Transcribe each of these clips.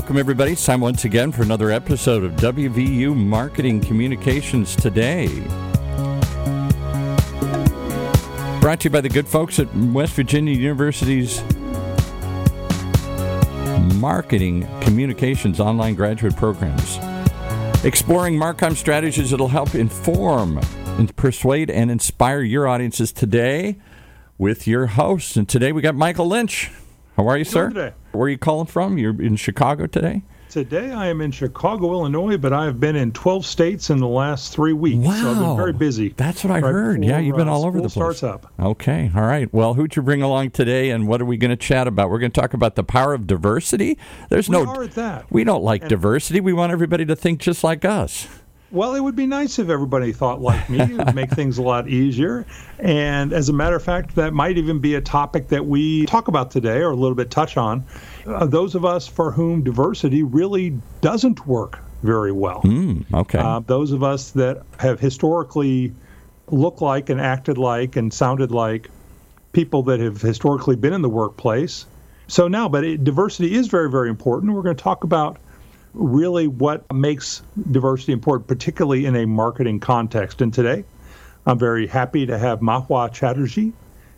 welcome everybody. It's time once again for another episode of WVU Marketing Communications Today. Brought to you by the good folks at West Virginia University's Marketing Communications online graduate programs. Exploring Marcom strategies that'll help inform, and persuade, and inspire your audiences today with your hosts. And today we got Michael Lynch. How are you, sir? Where are you calling from? You're in Chicago today? Today I am in Chicago, Illinois, but I've been in 12 states in the last three weeks. Wow. So I've been very busy. That's what I right heard. Yeah, you've been uh, all over the place. starts up. Okay, all right. Well, who'd you bring along today, and what are we going to chat about? We're going to talk about the power of diversity. There's We no. at that. We don't like And- diversity. We want everybody to think just like us. Well, it would be nice if everybody thought like me. It would make things a lot easier. And as a matter of fact, that might even be a topic that we talk about today or a little bit touch on. Uh, those of us for whom diversity really doesn't work very well. Mm, okay. Uh, those of us that have historically looked like and acted like and sounded like people that have historically been in the workplace. So now, but it, diversity is very, very important. We're going to talk about really what makes diversity important, particularly in a marketing context. And today, I'm very happy to have Mahua Chatterjee.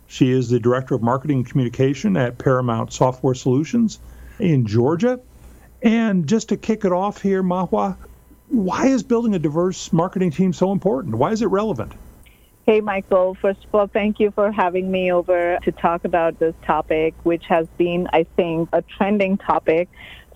She is the Director of Marketing and Communication at Paramount Software Solutions in Georgia. And just to kick it off here, Mahua, why is building a diverse marketing team so important? Why is it relevant? Hey, Michael. First of all, thank you for having me over to talk about this topic, which has been, I think, a trending topic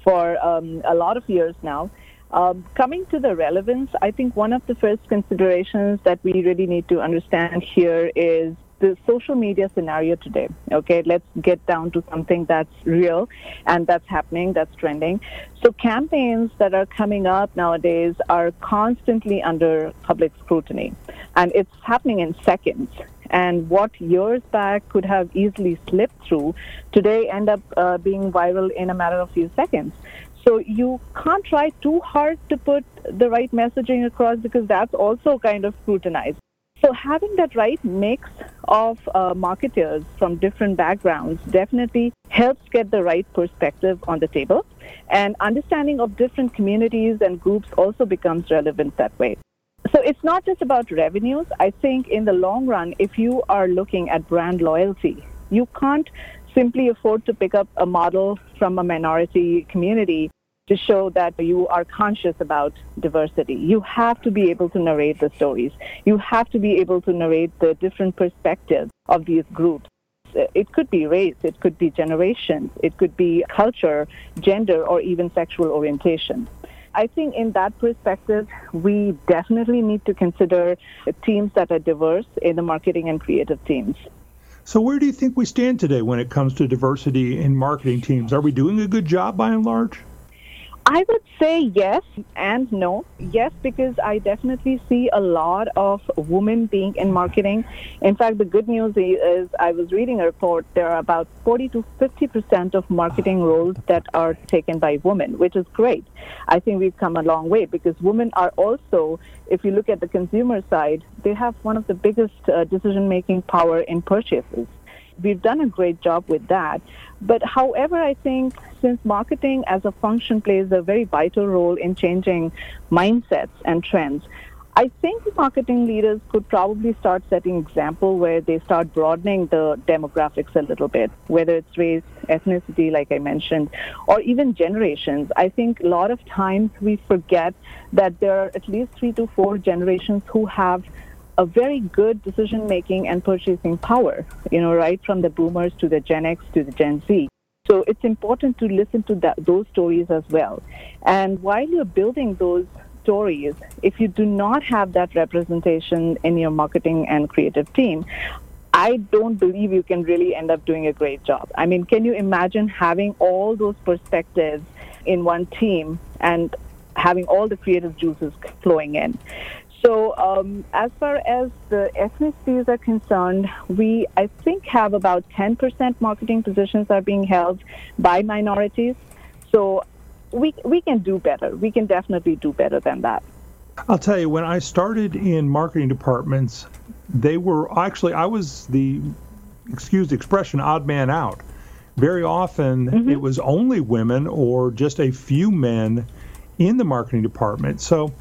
for um, a lot of years now. Um, coming to the relevance, I think one of the first considerations that we really need to understand here is the social media scenario today. Okay, let's get down to something that's real and that's happening, that's trending. So, campaigns that are coming up nowadays are constantly under public scrutiny, and it's happening in seconds. And what years back could have easily slipped through, today end up uh, being viral in a matter of few seconds. So you can't try too hard to put the right messaging across because that's also kind of scrutinized. So having that right mix of uh, marketers from different backgrounds definitely helps get the right perspective on the table. And understanding of different communities and groups also becomes relevant that way. So it's not just about revenues. I think in the long run, if you are looking at brand loyalty, you can't simply afford to pick up a model from a minority community to show that you are conscious about diversity. You have to be able to narrate the stories. You have to be able to narrate the different perspectives of these groups. It could be race, it could be generations, it could be culture, gender, or even sexual orientation. I think in that perspective, we definitely need to consider teams that are diverse in the marketing and creative teams. So, where do you think we stand today when it comes to diversity in marketing teams? Are we doing a good job by and large? I would say yes and no. Yes, because I definitely see a lot of women being in marketing. In fact, the good news is I was reading a report, there are about 40 to 50% of marketing roles that are taken by women, which is great. I think we've come a long way because women are also, if you look at the consumer side, they have one of the biggest uh, decision making power in purchases we've done a great job with that. But however, I think since marketing as a function plays a very vital role in changing mindsets and trends, I think marketing leaders could probably start setting example where they start broadening the demographics a little bit, whether it's race, ethnicity, like I mentioned, or even generations. I think a lot of times we forget that there are at least three to four generations who have a very good decision making and purchasing power, you know, right from the boomers to the Gen X to the Gen Z. So it's important to listen to that, those stories as well. And while you're building those stories, if you do not have that representation in your marketing and creative team, I don't believe you can really end up doing a great job. I mean, can you imagine having all those perspectives in one team and having all the creative juices flowing in? So, um, as far as the ethnicities are concerned, we, I think, have about 10% marketing positions are being held by minorities. So, we, we can do better. We can definitely do better than that. I'll tell you, when I started in marketing departments, they were actually, I was the, excuse the expression, odd man out. very often Mm-hmm. it was only women or just a few men in the marketing department. So,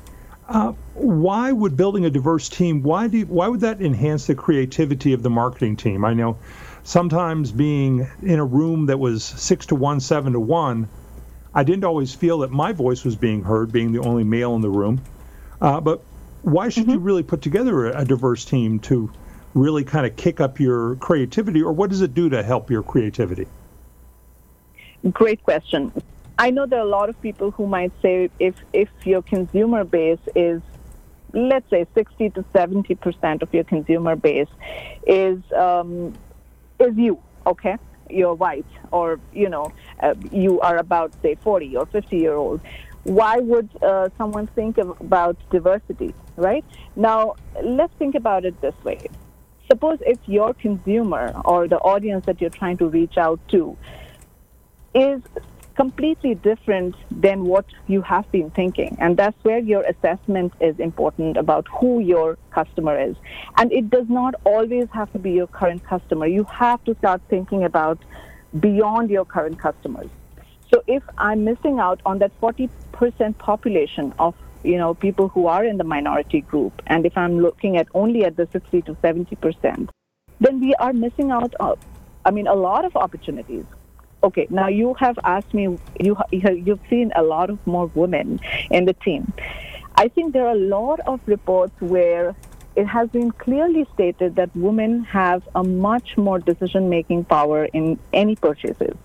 uh, why would building a diverse team? Why do why would that enhance the creativity of the marketing team? I know sometimes being in a room that was six to one, seven to one, I didn't always feel that my voice was being heard, being the only male in the room. Uh, but why should you really put together a, a diverse team to really kind of kick up your creativity, or what does it do to help your creativity? Great question. I know there are a lot of people who might say if if your consumer base is let's say 60 to 70 percent of your consumer base is um, is you, okay? You're white, or you know, uh, you are about say 40 or 50 year old. Why would uh, someone think of, about diversity, right? Now, let's think about it this way. Suppose if your consumer or the audience that you're trying to reach out to is completely different than what you have been thinking. And that's where your assessment is important about who your customer is. And it does not always have to be your current customer. You have to start thinking about beyond your current customers. So if I'm missing out on that 40% population of you know people who are in the minority group, and if I'm looking at only at the 60 to 70%, then we are missing out. Of, I mean, a lot of opportunities. Okay, now you have asked me. You you've seen a lot of more women in the team. I think there are a lot of reports where it has been clearly stated that women have a much more decision-making power in any purchases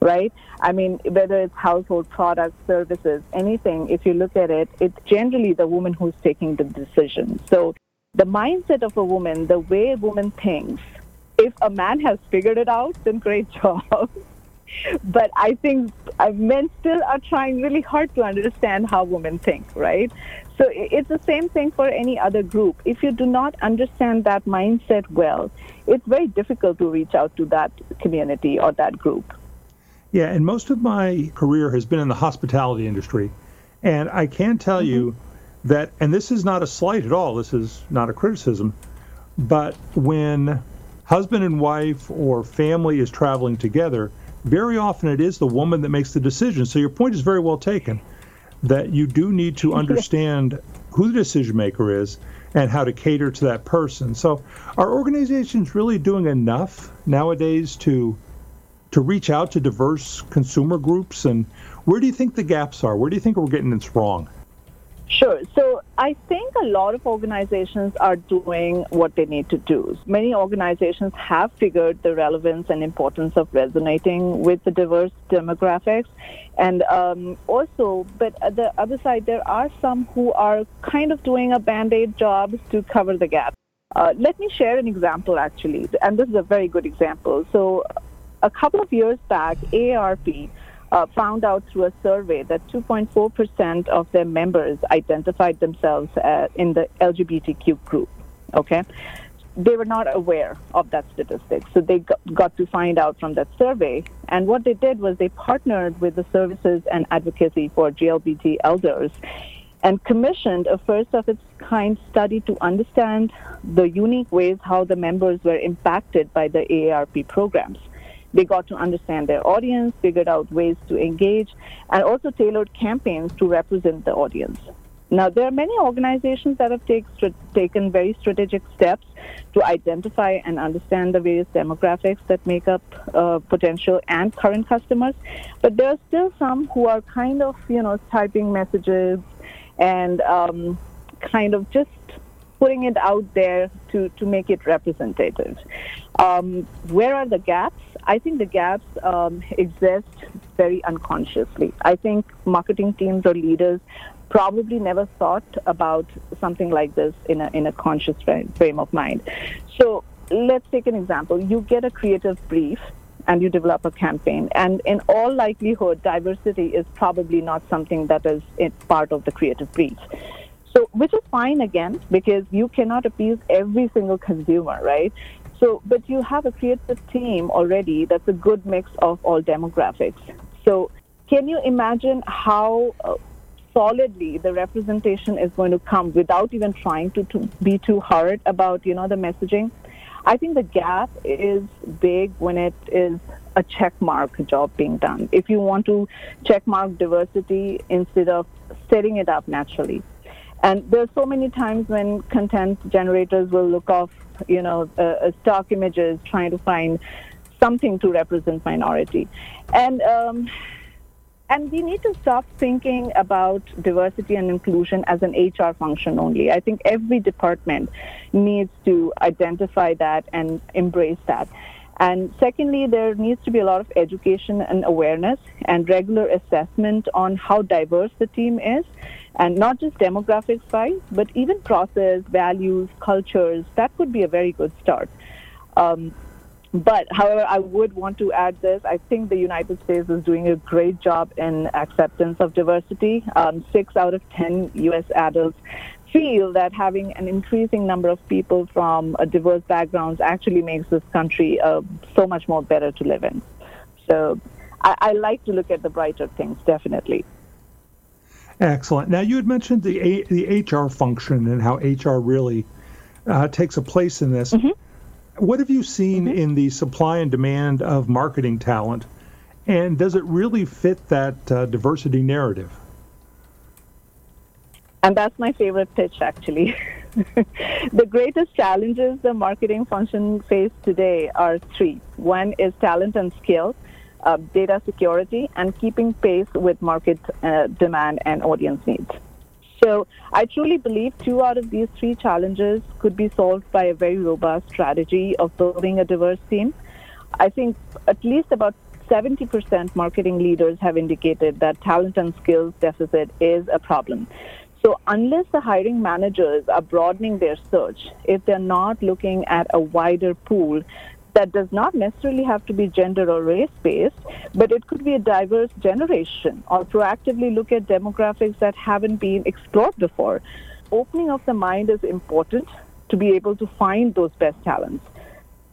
right? I mean, whether it's household products, services, anything, if you look at it, it's generally the woman who's taking the decision. So the mindset of a woman, the way a woman thinks, if a man has figured it out, then great job. But I think uh, men still are trying really hard to understand how women think, right? So it's the same thing for any other group. If you do not understand that mindset well, it's very difficult to reach out to that community or that group. Yeah, and most of my career has been in the hospitality industry. And I can tell mm-hmm. you that, and this is not a slight at all, this is not a criticism, but when husband and wife or family is traveling together, very often it is the woman that makes the decision. So your point is very well taken that you do need to understand who the decision maker is and how to cater to that person. So are organizations really doing enough nowadays to to reach out to diverse consumer groups? And where do you think the gaps are? Where do you think we're getting this wrong? Sure. So I think a lot of organizations are doing what they need to do. Many organizations have figured the relevance and importance of resonating with the diverse demographics. And um, also, but at the other side, there are some who are kind of doing a band aid job to cover the gap. Uh, let me share an example actually, and this is a very good example. So, a couple of years back, AARP uh, found out through a survey that 2.4% of their members identified themselves uh, in the LGBTQ group. Okay? They were not aware of that statistic. So they got to find out from that survey. And what they did was they partnered with the Services and Advocacy for GLBT Elders and commissioned a first of its kind study to understand the unique ways how the members were impacted by the AARP programs. They got to understand their audience, figured out ways to engage, and also tailored campaigns to represent the audience. Now, there are many organizations that have take, taken very strategic steps to identify and understand the various demographics that make up uh, potential and current customers, but there are still some who are kind of, you know, typing messages and um, kind of just putting it out there to, to make it representative. Um, where are the gaps? I think the gaps um, exist very unconsciously. I think marketing teams or leaders probably never thought about something like this in a, in a conscious frame of mind. So let's take an example. You get a creative brief and you develop a campaign. And in all likelihood, diversity is probably not something that is part of the creative brief. So, which is fine again, because you cannot appease every single consumer, right? So, but you have a creative team already that's a good mix of all demographics. So, can you imagine how uh, solidly the representation is going to come without even trying to, to be too hard about, you know, the messaging? I think the gap is big when it is a checkmark job being done. If you want to checkmark diversity instead of setting it up naturally. And there's so many times when content generators will look off, you know, uh, uh, stock images trying to find something to represent minority. And um, and we need to stop thinking about diversity and inclusion as an HR function only. I think every department needs to identify that and embrace that. And secondly, there needs to be a lot of education and awareness and regular assessment on how diverse the team is. And not just demographics wise, but even process, values, cultures. That could be a very good start. Um, but, however, I would want to add this. I think the United States is doing a great job in acceptance of diversity. Um, six out of 10 U.S. adults feel that having an increasing number of people from diverse backgrounds actually makes this country uh, so much more better to live in. So I, I, like to look at the brighter things, definitely. Excellent. Now, you had mentioned the, a- the HR function and how HR really uh, takes a place in this. Mm-hmm. What have you seen mm-hmm. in the supply and demand of marketing talent? And does it really fit that uh, diversity narrative? And that's my favorite pitch, actually. the greatest challenges the marketing function face today are three. One is talent and skill, uh, data security, and keeping pace with market uh, demand and audience needs. So I truly believe two out of these three challenges could be solved by a very robust strategy of building a diverse team. I think at least about 70% marketing leaders have indicated that talent and skills deficit is a problem. So unless the hiring managers are broadening their search, if they're not looking at a wider pool that does not necessarily have to be gender or race based, but it could be a diverse generation or proactively look at demographics that haven't been explored before. Opening of the mind is important to be able to find those best talents.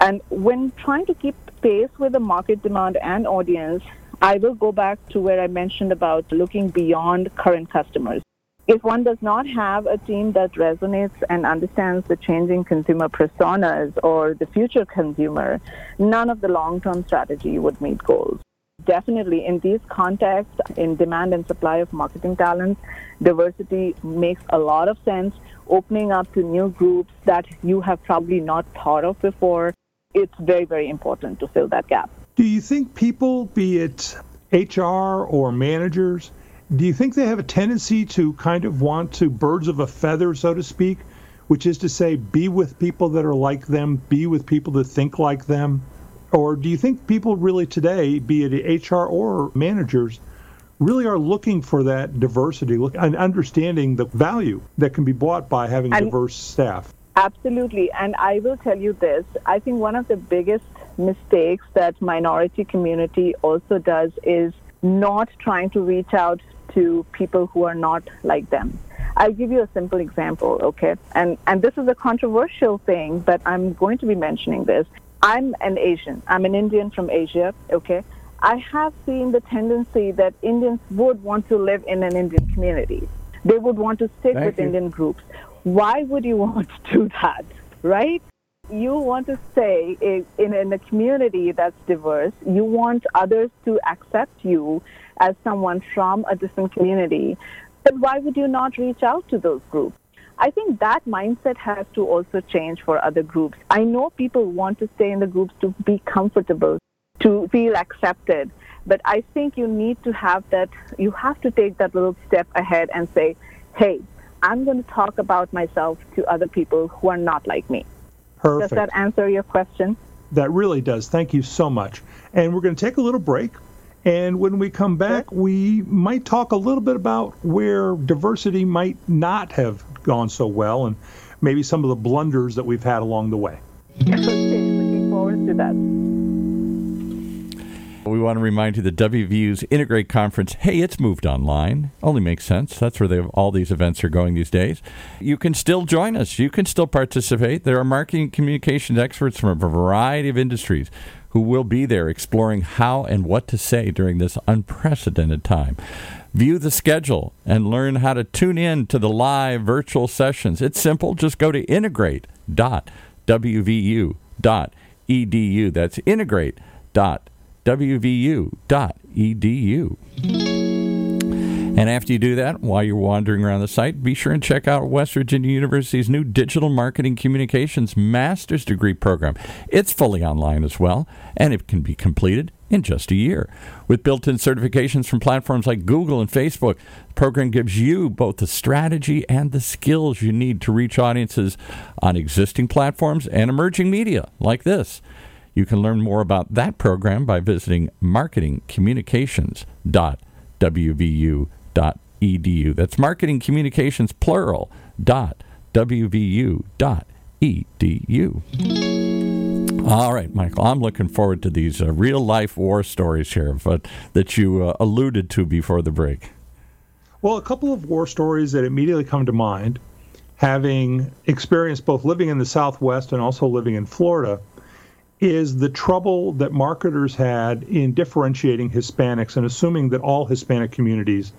And when trying to keep pace with the market demand and audience, I will go back to where I mentioned about looking beyond current customers if one does not have a team that resonates and understands the changing consumer personas or the future consumer, none of the long term strategy would meet goals. Definitely, in these contexts, in demand and supply of marketing talent, diversity makes a lot of sense. Opening up to new groups that you have probably not thought of before, it's very, very important to fill that gap. Do you think people, be it HR or managers, do you think they have a tendency to kind of want to birds of a feather, so to speak, which is to say, be with people that are like them, be with people that think like them? Or do you think people really today, be it HR or managers, really are looking for that diversity look, and understanding the value that can be bought by having and diverse staff? Absolutely. And I will tell you this I think one of the biggest mistakes that minority community also does is not trying to reach out to people who are not like them. I'll give you a simple example, okay? And and this is a controversial thing, but I'm going to be mentioning this. I'm an Asian. I'm an Indian from Asia, okay? I have seen the tendency that Indians would want to live in an Indian community. They would want to stick Thank with you. Indian groups. Why would you want to do that, right? You want to stay in, in a community that's diverse. You want others to accept you as someone from a different community, then why would you not reach out to those groups? I think that mindset has to also change for other groups. I know people want to stay in the groups to be comfortable, to feel accepted, but I think you need to have that, you have to take that little step ahead and say, hey, I'm going to talk about myself to other people who are not like me. Perfect. Does that answer your question? That really does. Thank you so much. And we're going to take a little break. And when we come back, we might talk a little bit about where diversity might not have gone so well and maybe some of the blunders that we've had along the way. Okay, looking forward to that. We want to remind you that WVU's Integrate Conference, hey, it's moved online. Only makes sense. That's where have, all these events are going these days. You can still join us. You can still participate. There are marketing communications experts from a variety of industries who will be there exploring how and what to say during this unprecedented time. View the schedule and learn how to tune in to the live virtual sessions. It's simple. Just go to integrate.wvu.com That's integrate.wvu.edu. And after you do that, while you're wandering around the site, be sure and check out West Virginia University's new Digital Marketing Communications Master's Degree program. It's fully online as well, and it can be completed in just a year. With built in certifications from platforms like Google and Facebook, the program gives you both the strategy and the skills you need to reach audiences on existing platforms and emerging media like this. You can learn more about that program by visiting marketingcommunications.wvu.edu. That's marketing communications plural dot. All right, Michael, I'm looking forward to these uh, real life war stories here but, that you uh, alluded to before the break. Well, a couple of war stories that immediately come to mind, having experienced both living in the Southwest and also living in Florida, is the trouble that marketers had in differentiating Hispanics and assuming that all Hispanic communities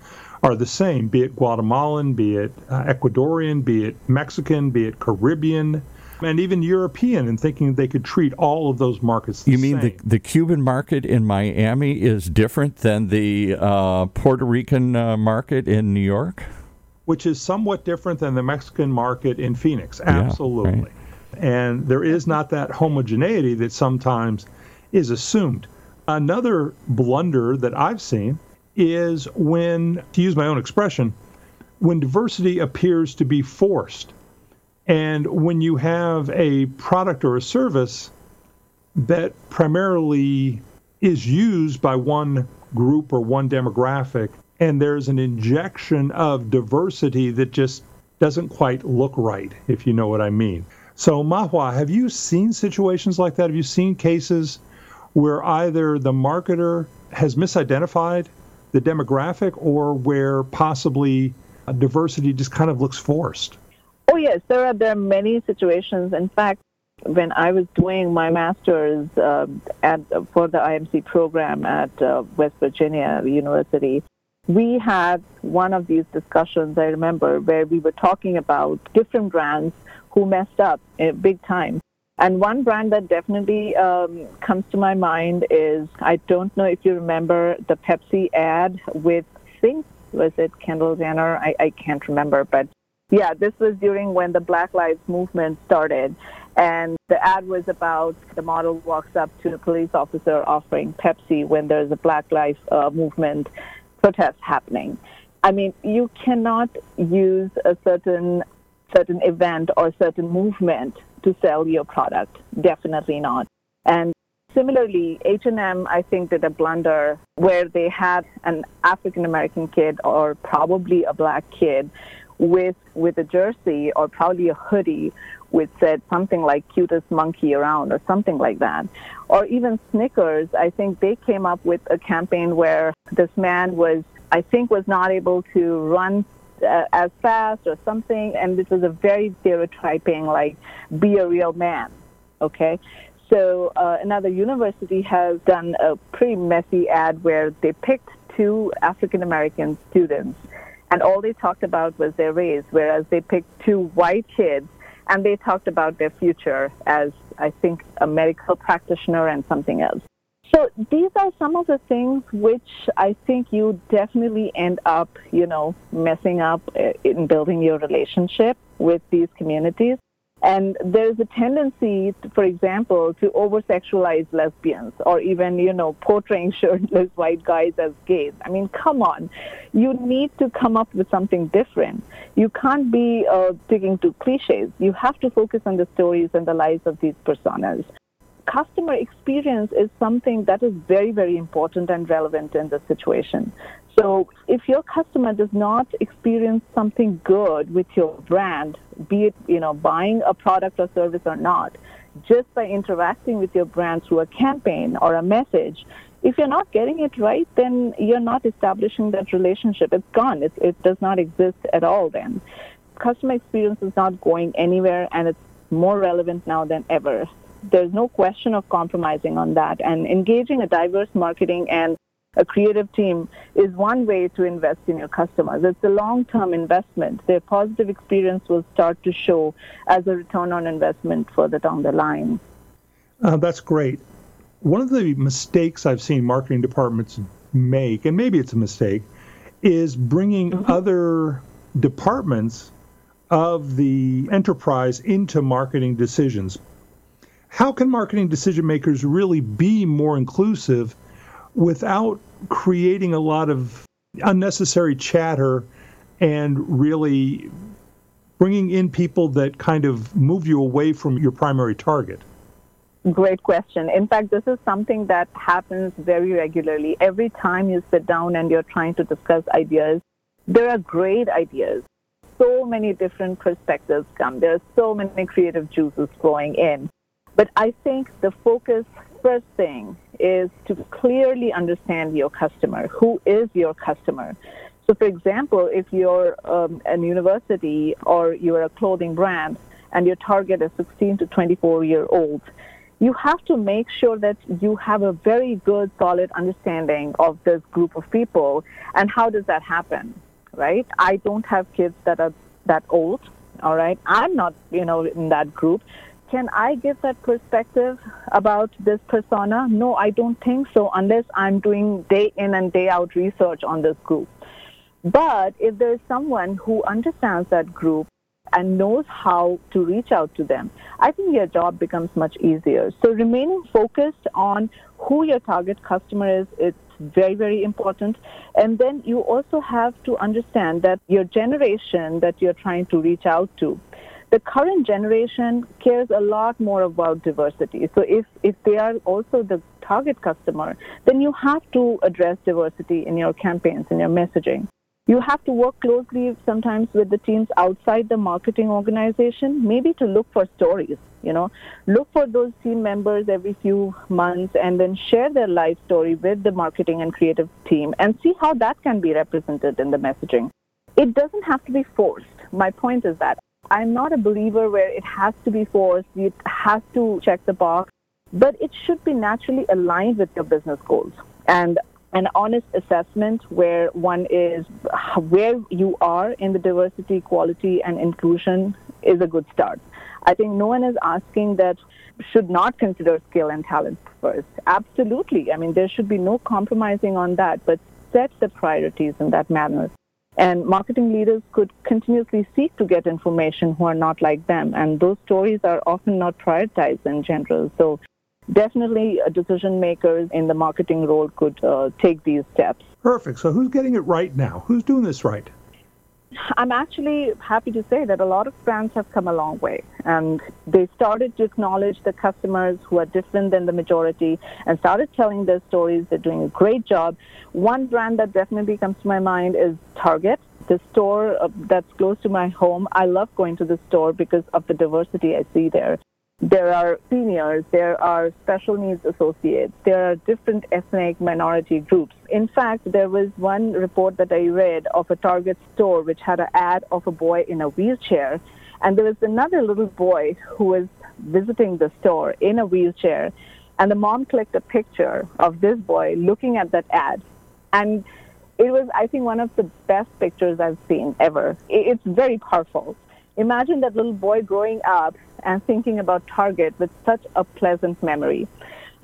are the same, be it Guatemalan, be it uh, Ecuadorian, be it Mexican, be it Caribbean, and even European, and thinking they could treat all of those markets. The same. You mean same. the the Cuban market in Miami is different than the uh, Puerto Rican uh, market in New York? Which is somewhat different than the Mexican market in Phoenix. Absolutely. Yeah, right. And there is not that homogeneity that sometimes is assumed. Another blunder that I've seen is when, to use my own expression, when diversity appears to be forced. And when you have a product or a service that primarily is used by one group or one demographic, and there's an injection of diversity that just doesn't quite look right, if you know what I mean. So, Mahua, have you seen situations like that? Have you seen cases where either the marketer has misidentified the demographic or where possibly diversity just kind of looks forced? Oh yes, there are there are many situations. In fact, when I was doing my master's uh, at for the IMC program at uh, West Virginia University, we had one of these discussions. I remember where we were talking about different brands who messed up uh, big time. And one brand that definitely um, comes to my mind is I don't know if you remember the Pepsi ad with, think, was it Kendall Jenner? I, I can't remember, but yeah, this was during when the Black Lives Movement started. And the ad was about the model walks up to a police officer offering Pepsi when there's a Black Lives uh, Movement protest happening. I mean, you cannot use a certain certain event or certain movement to sell your product. Definitely not. And similarly, H&M, I think, did a blunder where they had an African American kid or probably a black kid with with a jersey or probably a hoodie which said something like cutest monkey around or something like that. Or even Snickers, I think they came up with a campaign where this man was I think was not able to run uh, as fast or something, and this was a very stereotyping, like be a real man. Okay, so uh, another university has done a pretty messy ad where they picked two African American students, and all they talked about was their race, whereas they picked two white kids, and they talked about their future as I think a medical practitioner and something else. So these are some of the things which I think you definitely end up, you know, messing up uh, in building your relationship with these communities. And there's a tendency, for example, to over-sexualize lesbians or even, you know, portraying shirtless white guys as gays. I mean, come on. You need to come up with something different. You can't be uh, sticking to cliches. You have to focus on the stories and the lives of these personas customer experience is something that is very, very important and relevant in this situation. So if your customer does not experience something good with your brand, be it, you know, buying a product or service or not, just by interacting with your brand through a campaign or a message, if you're not getting it right, then you're not establishing that relationship. It's gone. It, it does not exist at all then. Customer experience is not going anywhere and it's more relevant now than ever there's no question of compromising on that. And engaging a diverse marketing and a creative team is one way to invest in your customers. It's a long-term investment. Their positive experience will start to show as a return on investment further down the line. Uh, that's great. One of the mistakes I've seen marketing departments make, and maybe it's a mistake, is bringing mm-hmm. other departments of the enterprise into marketing decisions. How can marketing decision makers really be more inclusive without creating a lot of unnecessary chatter and really bringing in people that kind of move you away from your primary target? Great question. In fact, this is something that happens very regularly. Every time you sit down and you're trying to discuss ideas, there are great ideas. So many different perspectives come. There are so many creative juices flowing in. But I think the focus first thing is to clearly understand your customer. Who is your customer? So, for example, if you're um, an university or you're a clothing brand and your target is 16 to 24 year olds, you have to make sure that you have a very good, solid understanding of this group of people. And how does that happen, right? I don't have kids that are that old, all right? I'm not, you know, in that group. Can I give that perspective about this persona? No, I don't think so, unless I'm doing day in and day out research on this group. But if there's someone who understands that group and knows how to reach out to them, I think your job becomes much easier. So remaining focused on who your target customer is, it's very, very important. And then you also have to understand that your generation that you're trying to reach out to, the current generation cares a lot more about diversity. So if, if they are also the target customer, then you have to address diversity in your campaigns, in your messaging. You have to work closely sometimes with the teams outside the marketing organization, maybe to look for stories. You know, look for those team members every few months and then share their life story with the marketing and creative team and see how that can be represented in the messaging. It doesn't have to be forced. My point is that I'm not a believer where it has to be forced, it has to check the box, but it should be naturally aligned with your business goals. And an honest assessment where one is where you are in the diversity, quality, and inclusion is a good start. I think no one is asking that should not consider skill and talent first. Absolutely. I mean, there should be no compromising on that, but set the priorities in that manner. And marketing leaders could continuously seek to get information who are not like them. And those stories are often not prioritized in general. So definitely decision makers in the marketing role could uh, take these steps. Perfect. So who's getting it right now? Who's doing this right? I'm actually happy to say that a lot of brands have come a long way and they started to acknowledge the customers who are different than the majority and started telling their stories. They're doing a great job. One brand that definitely comes to my mind is Target. The store uh, that's close to my home, I love going to the store because of the diversity I see there. There are seniors, there are special needs associates, there are different ethnic minority groups. In fact, there was one report that I read of a Target store which had an ad of a boy in a wheelchair. And there was another little boy who was visiting the store in a wheelchair. And the mom clicked a picture of this boy looking at that ad. And it was, I think, one of the best pictures I've seen ever. It's very powerful. Imagine that little boy growing up and thinking about Target with such a pleasant memory.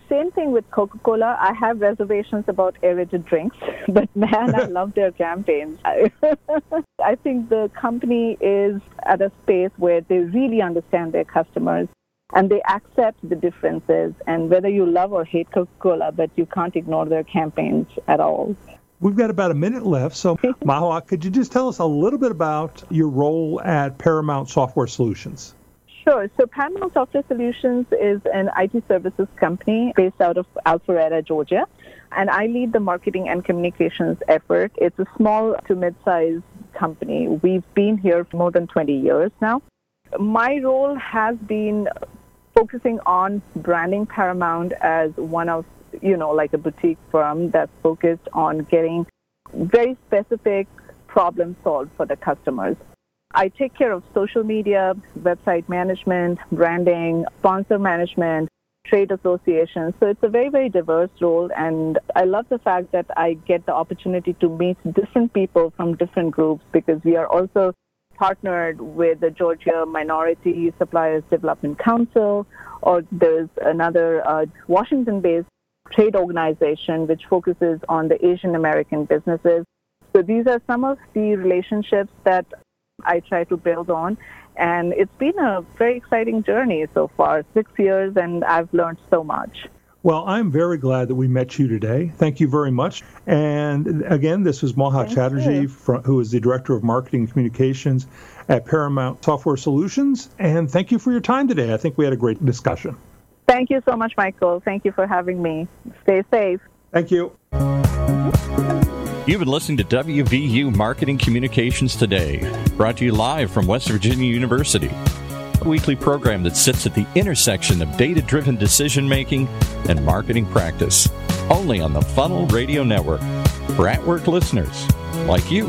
Same thing with Coca Cola. I have reservations about aerated drinks, but man, I love their campaigns. I think the company is at a space where they really understand their customers and they accept the differences. And whether you love or hate Coca Cola, but you can't ignore their campaigns at all. We've got about a minute left. So, Mahua, could you just tell us a little bit about your role at Paramount Software Solutions? Sure. So Paramount Software Solutions is an IT services company based out of Alpharetta, Georgia. And I lead the marketing and communications effort. It's a small to mid-sized company. We've been here for more than 20 years now. My role has been focusing on branding Paramount as one of, you know, like a boutique firm that's focused on getting very specific problems solved for the customers. I take care of social media, website management, branding, sponsor management, trade associations. So it's a very, very diverse role. And I love the fact that I get the opportunity to meet different people from different groups because we are also partnered with the Georgia Minority Suppliers Development Council, or there's another uh, Washington-based trade organization which focuses on the Asian American businesses. So these are some of the relationships that I try to build on. And it's been a very exciting journey so far, six years, and I've learned so much. Well, I'm very glad that we met you today. Thank you very much. And again, this is Mahua Thank Chatterjee, from, who is the Director of Marketing and Communications at Paramount Software Solutions. And thank you for your time today. I think we had a great discussion. Thank you so much, Michael. Thank you for having me. Stay safe. Thank you. You've been listening to WVU Marketing Communications Today, brought to you live from West Virginia University. A weekly program that sits at the intersection of data driven decision making and marketing practice, only on the Funnel Radio Network for at work listeners like you.